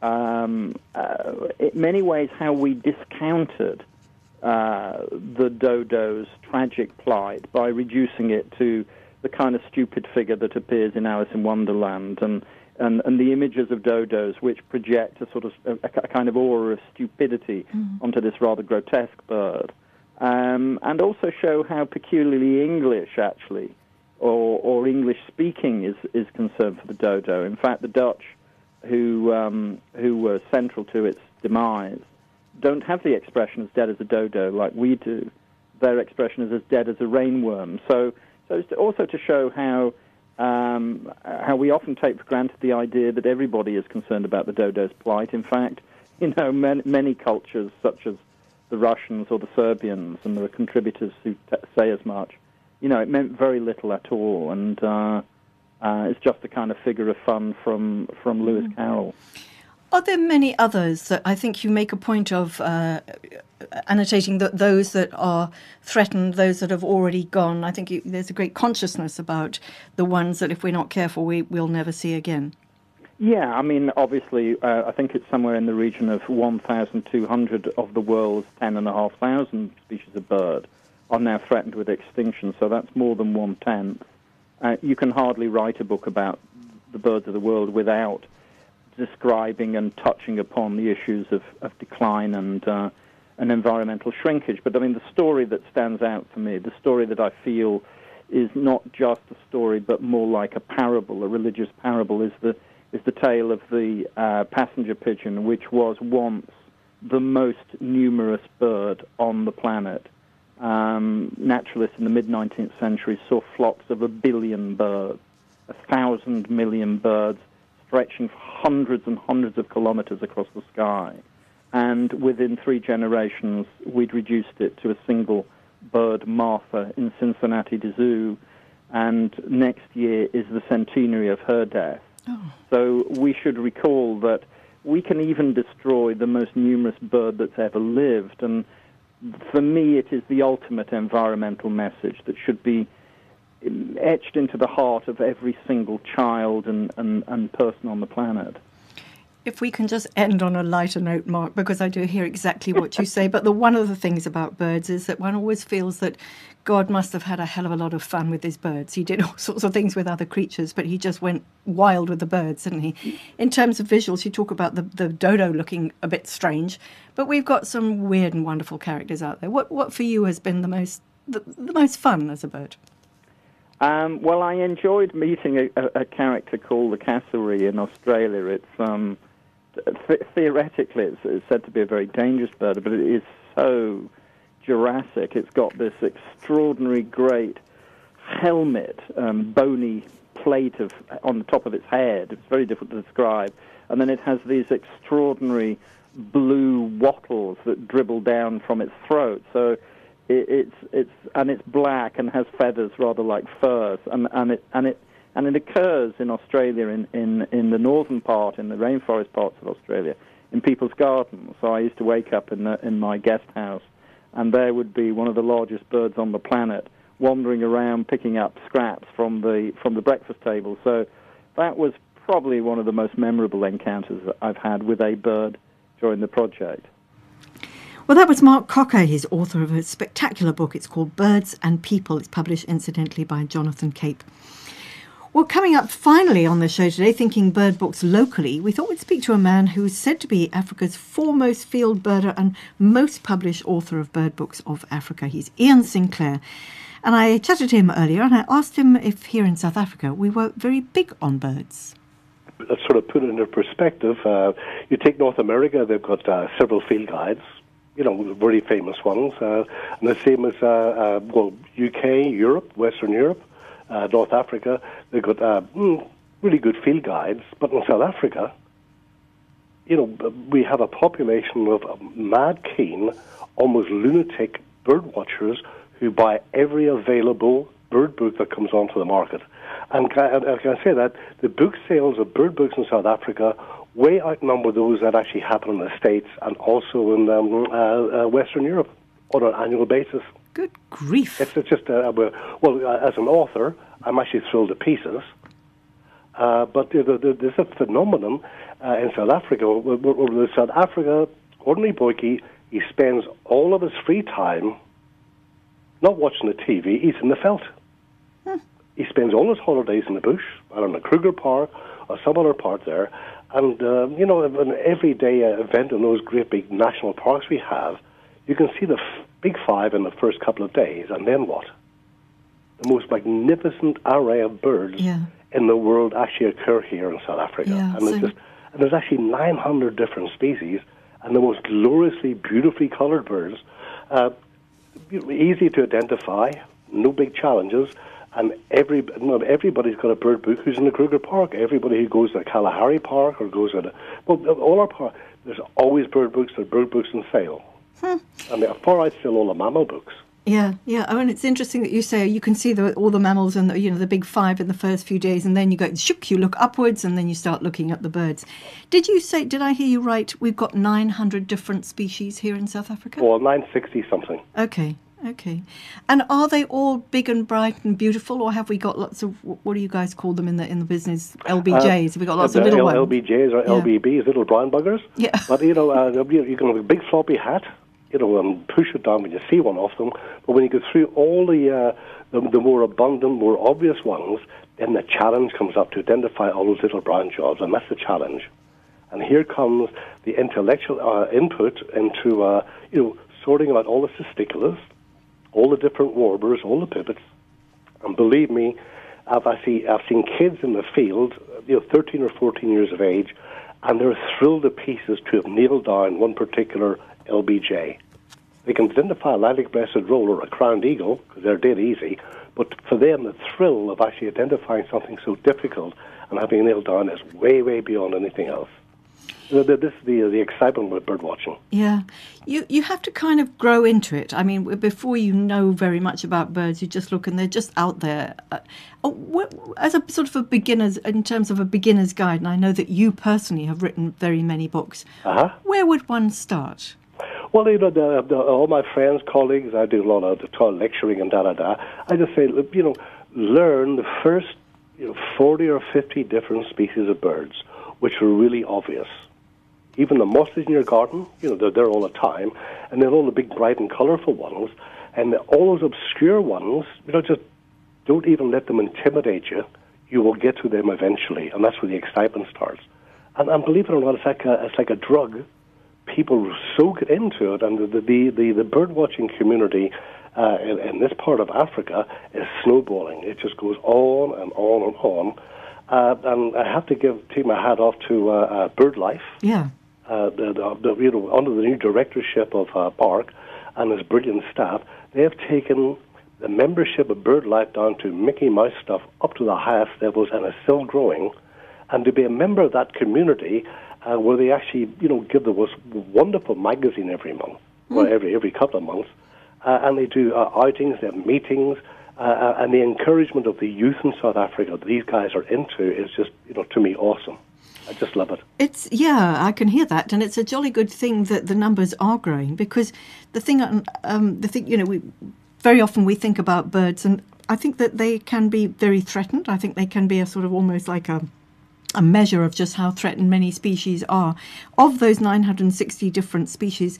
um, uh, in many ways how we discounted uh, the dodo's tragic plight by reducing it to the kind of stupid figure that appears in Alice in Wonderland and and, and the images of dodos which project a sort of a, a kind of aura of stupidity Mm. onto this rather grotesque bird, um, and also show how peculiarly English actually or, or English speaking is, is concerned for the dodo. In fact, the Dutch, who um, who were central to its demise, don't have the expression as dead as a dodo like we do. Their expression is as dead as a rainworm. So, so to- also to show how um, how we often take for granted the idea that everybody is concerned about the dodo's plight. In fact, you know, many, many cultures, such as the Russians or the Serbians, and there are contributors who t- say as much. You know, it meant very little at all, and uh, uh, it's just a kind of figure of fun from from Lewis Carroll. Are there many others that I think you make a point of uh, annotating that those that are threatened, those that have already gone? I think you, there's a great consciousness about the ones that, if we're not careful, we will never see again. Yeah, I mean, obviously, uh, I think it's somewhere in the region of 1,200 of the world's 10,500 species of bird are now threatened with extinction, so that's more than one tenth. Uh, you can hardly write a book about the birds of the world without describing and touching upon the issues of, of decline and uh, and environmental shrinkage. But I mean, the story that stands out for me, the story that I feel is not just a story, but more like a parable, a religious parable, is the is the tale of the uh, passenger pigeon, which was once the most numerous bird on the planet. Um, naturalists in the mid 19th century saw flocks of a billion birds, a thousand million birds stretching for hundreds and hundreds of kilometers across the sky. And within three generations, we'd reduced it to a single bird, Martha, in Cincinnati Zoo. And next year is the centenary of her death. Oh. So we should recall that we can even destroy the most numerous bird that's ever lived. And for me, it is the ultimate environmental message that should be etched into the heart of every single child and, and, and person on the planet. If we can just end on a lighter note, Mark, because I do hear exactly what you say. But the one of the things about birds is that one always feels that God must have had a hell of a lot of fun with his birds. He did all sorts of things with other creatures, but he just went wild with the birds, didn't he? In terms of visuals, you talk about the, the dodo looking a bit strange, but we've got some weird and wonderful characters out there. What what for you has been the most the, the most fun as a bird? Um, well, I enjoyed meeting a, a, character called the cassowary in Australia. It's um, th- theoretically it's, it's said to be a very dangerous bird, but it is so Jurassic. It's got this extraordinary, great helmet, um, bony plate of on the top of its head. It's very difficult to describe, and then it has these extraordinary blue wattles that dribble down from its throat. So it, it's it's and it's black and has feathers rather like furs, and and it and it and it occurs in Australia in in in the northern part, in the rainforest parts of Australia, in people's gardens. So I used to wake up in the, in my guest house, and there would be one of the largest birds on the planet wandering around picking up scraps from the from the breakfast table. So that was probably one of the most memorable encounters that I've had with a bird during the project. Well, that was Mark Cocker. He's author of a spectacular book. It's called Birds and People. It's published, incidentally, by Jonathan Cape. Well, coming up finally on the show today, thinking bird books locally, we thought we'd speak to a man who is said to be Africa's foremost field birder and most published author of bird books of Africa. He's Ian Sinclair. And I chatted to him earlier and I asked him if here in South Africa we were very big on birds. Let's sort of put it into perspective. Uh, you take North America, they've got uh, several field guides, you know, very famous ones. Uh, and the same as, uh, uh, well, UK, Europe, Western Europe, uh, North Africa, they've got uh, mm, really good field guides. But in South Africa, you know, we have a population of mad keen, almost lunatic bird watchers who buy every available bird book that comes onto the market. And can I, can I say that the book sales of bird books in South Africa way outnumber those that actually happen in the States and also in um, uh, uh, Western Europe on an annual basis. Good grief. It's, it's just, uh, well, uh, as an author, I'm actually thrilled to pieces. Uh, but there- there- there's a phenomenon uh, in South Africa. where South Africa, ordinary boykie, he spends all of his free time not watching the TV, he's in the veld. He spends all his holidays in the bush, in the Kruger Park or some other park there. And, uh, you know, an everyday uh, event in those great big national parks we have, you can see the f- big five in the first couple of days, and then what? The most magnificent array of birds Yeah. in the world actually occur here in South Africa. Yeah, and, there's so- just, and there's actually 900 different species and the most gloriously, beautifully colored birds. Uh, easy to identify, no big challenges, and every not everybody's got a bird book who's in the Kruger Park. Everybody who goes to Kalahari Park or goes to well, all our park, there's always bird books. There's bird books on sale, Hmm. and they're far out still all the mammal books. Yeah, yeah. I mean, it's interesting that you say you can see the, all the mammals and the, you know the big five in the first few days, and then you go shook. You look upwards, and then you start looking at the birds. Did you say? Did I hear you right? We've got nine hundred different species here in South Africa. Well, 960 something. Okay, okay. And are they all big and bright and beautiful, or have we got lots of what do you guys call them in the in the business? LBJs. have we got lots uh, of little L- ones? LBJs or Yeah. LBBs, little brown buggers. Yeah. But you know, uh, you can have a big floppy hat, you know, and push it down when you see one of them. But when you go through all the, uh, the the more abundant, more obvious ones, then the challenge comes up to identify all those little brown jobs, and that's the challenge. And here comes the intellectual uh, input into uh, you know sorting out all the cisticolas, all the different warblers, all the pipits, and believe me, I've actually I've seen kids in the field, you know, 13 or 14 years of age, and they're thrilled to pieces to have nailed down one particular LBJ. They can identify a lilac-breasted roller, or a crowned eagle, because they're dead easy. But for them, the thrill of actually identifying something so difficult and having nailed down is way, way beyond anything else. The- the- This is the, the excitement with bird watching. Yeah, you you have to kind of grow into it. I mean, before you know very much about birds, you just look and they're just out there. Uh, oh, as a sort of a beginner's, in terms of a beginner's guide, and I know that you personally have written very many books. Uh-huh. Where would one start? Well, you know, the, the, all my friends, colleagues, I do a lot of lecturing and da da da. I just say, you know, learn the first you know, 40 or 50 different species of birds, which are really obvious. Even the mosses in your garden, you know, they're there all the time, and then all the big, bright and colorful ones, and all those obscure ones, you know, just don't even let them intimidate you. You will get to them eventually, and that's where the excitement starts. And, and believe it or not, it's like a, it's like a drug people so get into it, and the the the, the bird watching community uh, in, in this part of Africa is snowballing. It just goes on and on and on. Uh, and I have to give take my hat off to uh, uh, BirdLife, Yeah. uh, the, the, you know, under the new directorship of uh, Park and his brilliant staff. They have taken the membership of BirdLife down to Mickey Mouse stuff up to the highest levels, and is still growing. And to be a member of that community, uh, where they actually, you know, give the most wonderful magazine every month, well, every every couple of months, uh, and they do uh, outings, they have meetings, uh, uh, and the encouragement of the youth in South Africa that these guys are into is just, you know, to me awesome. I just love it. It's yeah, I can hear that, and it's a jolly good thing that the numbers are growing because the thing, um, the thing, you know, we very often we think about birds, and I think that they can be very threatened. I think they can be a sort of almost like a a measure of just how threatened many species are. Of those 960 different species,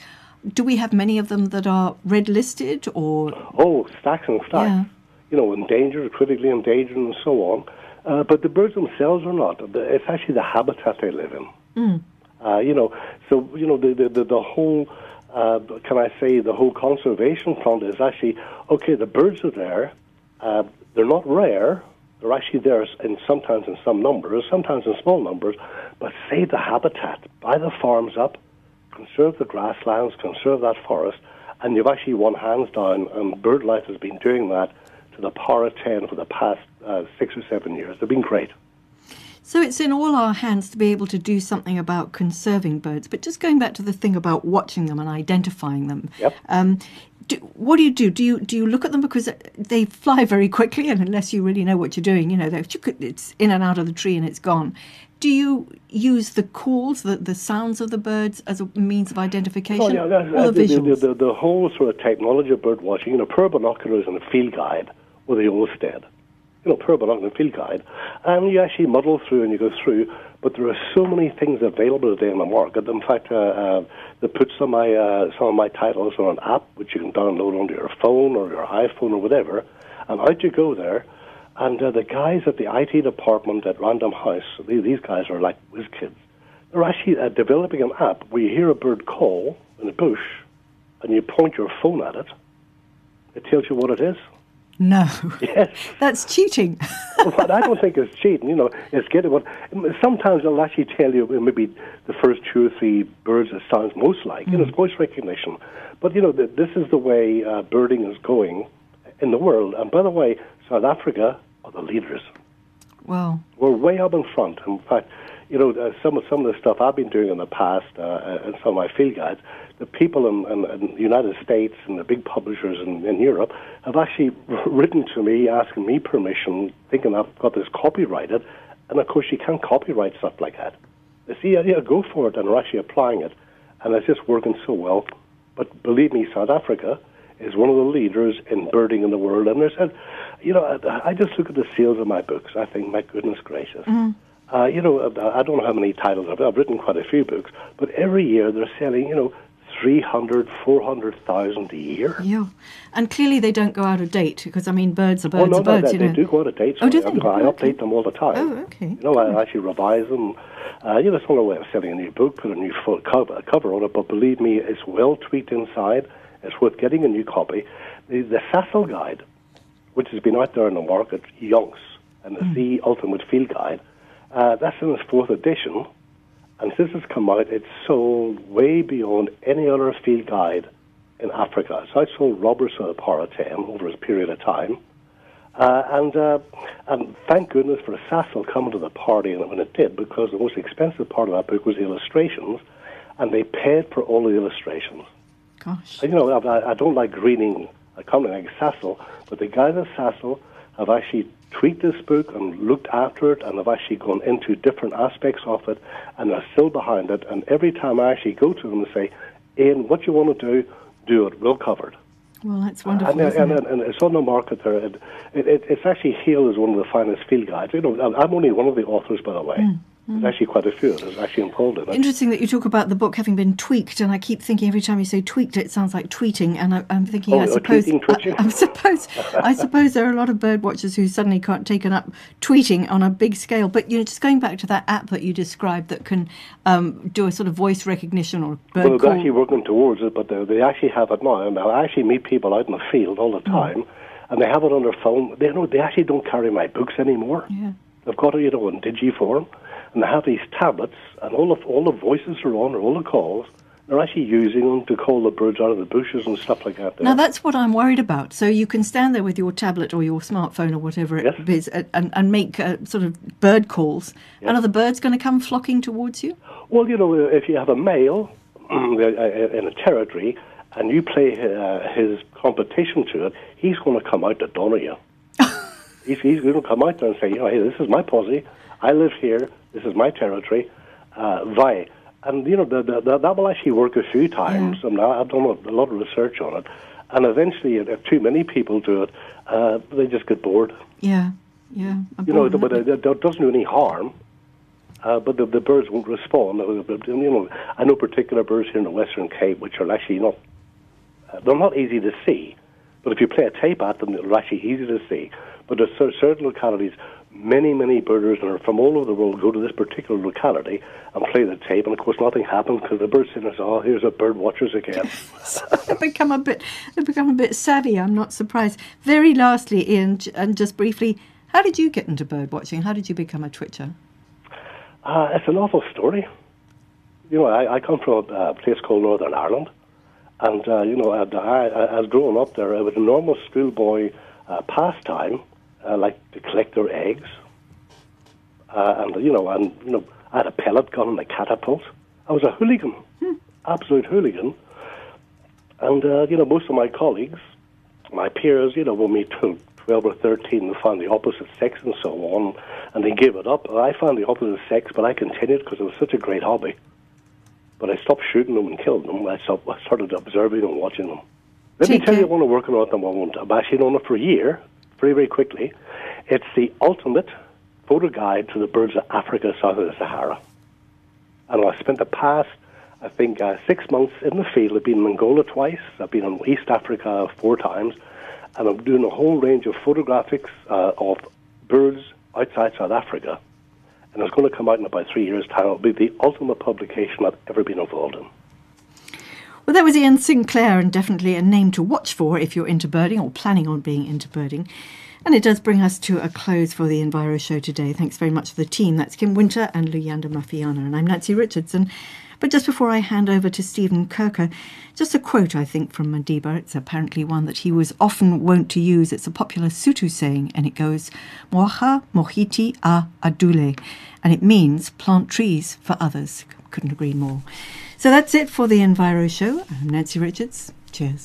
do we have many of them that are red listed or? Oh, stacks and stacks. Yeah. You know, endangered, critically endangered, and so on. Uh, but the birds themselves are not. It's actually the habitat they live in. Mm. Uh, you know, so you know the the the, the whole. Uh, can I say the whole conservation front is actually okay? The birds are there. Uh, they're not rare. They're actually there in sometimes in some numbers, sometimes in small numbers. But save the habitat, buy the farms up, conserve the grasslands, conserve that forest, and you've actually won hands down. And BirdLife has been doing that to the power of ten for the past uh, six or seven years. They've been great. So it's in all our hands to be able to do something about conserving birds. But just going back to the thing about watching them and identifying them. Yep. Um, do, what do you do? Do you do you look at them because they fly very quickly, and unless you really know what you're doing, you know, they're- you could- it's in and out of the tree and it's gone. Do you use the calls, the, the sounds of the birds as a means of identification, Oh, yeah, that's, or the the, the, the, the whole sort of technology of bird watching, you know, of binoculars and a field guide with the Olstead. you know, pure binocular field guide, and you actually muddle through and you go through. But there are so many things available today in the market. In fact, uh, uh, they put some of my uh, some of my titles on an app which you can download onto your phone or your iPhone or whatever, and out you go there. And uh, the guys at the IT department at Random House, these, these guys are like whiz kids. They're actually uh, developing an app where you hear a bird call in a bush, and you point your phone at it. It tells you what it is. No. Yes. That's cheating. but I don't think it's cheating. You know, it's getting what. Sometimes they'll actually tell you maybe the first two or three birds it sounds most like. You know, it's voice recognition. But you know, th- this is the way uh, birding is going in the world. And by the way, South Africa are the leaders. Well, We're way up in front. In fact, you know, uh, some of some of the stuff I've been doing in the past, uh, uh, and some of my field guides, the people in, in, in the United States and the big publishers in, in Europe have actually written to me asking me permission, thinking I've got this copyrighted, and of course you can't copyright stuff like that. They see, yeah, yeah, go for it, and they're actually applying it, and it's just working so well. But believe me, South Africa is one of the leaders in birding in the world, and there's, you know, I, I just look at the sales of my books. I think, my goodness gracious. Uh, you know, uh, I don't know how many titles I've, I've written quite a few books, but every year they're selling, you know, 300, 400,000 a year. yeah. And clearly they don't go out of date because, I mean, birds are oh, birds no, are no, birds, they, you know. they do go out of date. Oh, do they? I, I Oh, okay. update them all the time. Oh, okay. You know, I actually revise them. Uh, you know, it's not a way of selling a new book, put a new full cover, cover on it, but believe me, it's well tweaked inside. It's worth getting a new copy. The, the Sasol Guide, which has been out there in the market, yonks, and the Hmm. Sea Ultimate Field Guide, uh, that's in its fourth edition. And since it's come out, it's sold way beyond any other field guide in Africa. So I sold Robertson at par of 10 over a period of time. Uh, and, uh, and thank goodness for Sasol coming to the party and when it did, because the most expensive part of that book was the illustrations, and they paid for all the illustrations. Gosh. And, you know, I, I don't like greening a company like Sasol, but the guys at Sasol have actually tweaked this book and looked after it, and I've actually gone into different aspects of it, and are still behind it. And every time I actually go to them and say, Ian, what you want to do, do it. We'll cover it. Well, that's wonderful. And, and, it? and, it's on the market there. It, it, it, it's actually hailed as one of the finest field guides. You know, I'm only one of the authors, by the way. Mm, There's actually quite a few. There's actually in it. Interesting that you talk about the book having been tweaked, and I keep thinking every time you say tweaked, it sounds like tweeting, and I, I'm thinking, Oh, I suppose, tweeting? I, I suppose, I suppose there are a lot of bird watchers who suddenly can't taken up tweeting on a big scale. But you know, just going back to that app that you described that can um, do a sort of voice recognition or bird Well, they're actually working towards it, but they, actually have it now. And I actually meet people out in the field all the Mm. time, and they have it on their phone. They know they actually don't carry my books anymore. Yeah. They've got it, you know, in digiform, and they have these tablets, and all of all the voices are on, or all the calls. They're actually using them to call the birds out of the bushes and stuff like that. there. Now that's what I'm worried about. So you can stand there with your tablet or your smartphone or whatever it is, and, and, and make uh, sort of bird calls. And are the birds going to come flocking towards you? Well, you know, if you have a male in a territory and you play uh, his competition to it, he's going to come out to donor you. he's he's going to come out there and say, you know, hey, this is my posse. I live here. This is my territory. Uh, vi. And, you know, the, the, the, that will actually work a few times. And I- I've done a, a lot of research on it. And eventually, if too many people do it, uh, they just get bored. Yeah, yeah. I'm You know, but it, it doesn't do any harm. Uh, but the, the birds won't respond. Uh, You know, I know particular birds here in the Western Cape which are actually not. Uh, they're not easy to see, but if you play a tape at them, they're actually easy to see. But there's cer- certain localities, many, many birders that are from all over the world go to this particular locality and play the tape, and of course nothing happens because the birds say, "Oh, here's a bird watchers again." they've become a bit they've become a bit savvy. I'm not surprised. Very lastly, Ian, and just briefly, how did you get into bird watching? How did you become a twitcher? Uh, it's an awful story. You know, I, I come from a, a place called Northern Ireland, and uh, you know, I, I, I was growing up there. It was a normal schoolboy uh, pastime, uh, like to collect their eggs, uh, and you know, and you know, I had a pellet gun and a catapult. I was a hooligan, absolute hooligan, and uh, you know, most of my colleagues, my peers, you know, when we tw- 12 or 13 and found the opposite sex and so on, and they gave it up. I found the opposite sex, but I continued because it was such a great hobby. But I stopped shooting them and killing them. I, stopped, I started observing and watching them. Let me Take tell you, care. I want to work on it at the moment. I've actually known it for a year, very, very quickly. It's the ultimate photo guide to the birds of Africa south of the Sahara. And I spent the past, I think, uh, six months in the field. I've been in Angola twice. I've been in East Africa four times. And I'm doing a whole range of photographics uh, of birds outside South Africa. And it's going to come out in about three years' time. It'll be the ultimate publication I've ever been involved in. Well, that was Ian Sinclair, and definitely a name to watch for if you're into birding or planning on being into birding. And it does bring us to a close for the Enviro show today. Thanks very much to the team. That's Kim Winter and Luyanda Mafiana. And I'm Nancy Richards. But just before I hand over to Stephen Kirker, just a quote, I think, from Madiba. It's apparently one that he was often wont to use. It's a popular Sotho saying, and it goes, Moacha mohiti a adule. And it means plant trees for others. Couldn't agree more. So that's it for the Enviro Show. I'm Nancy Richards. Cheers.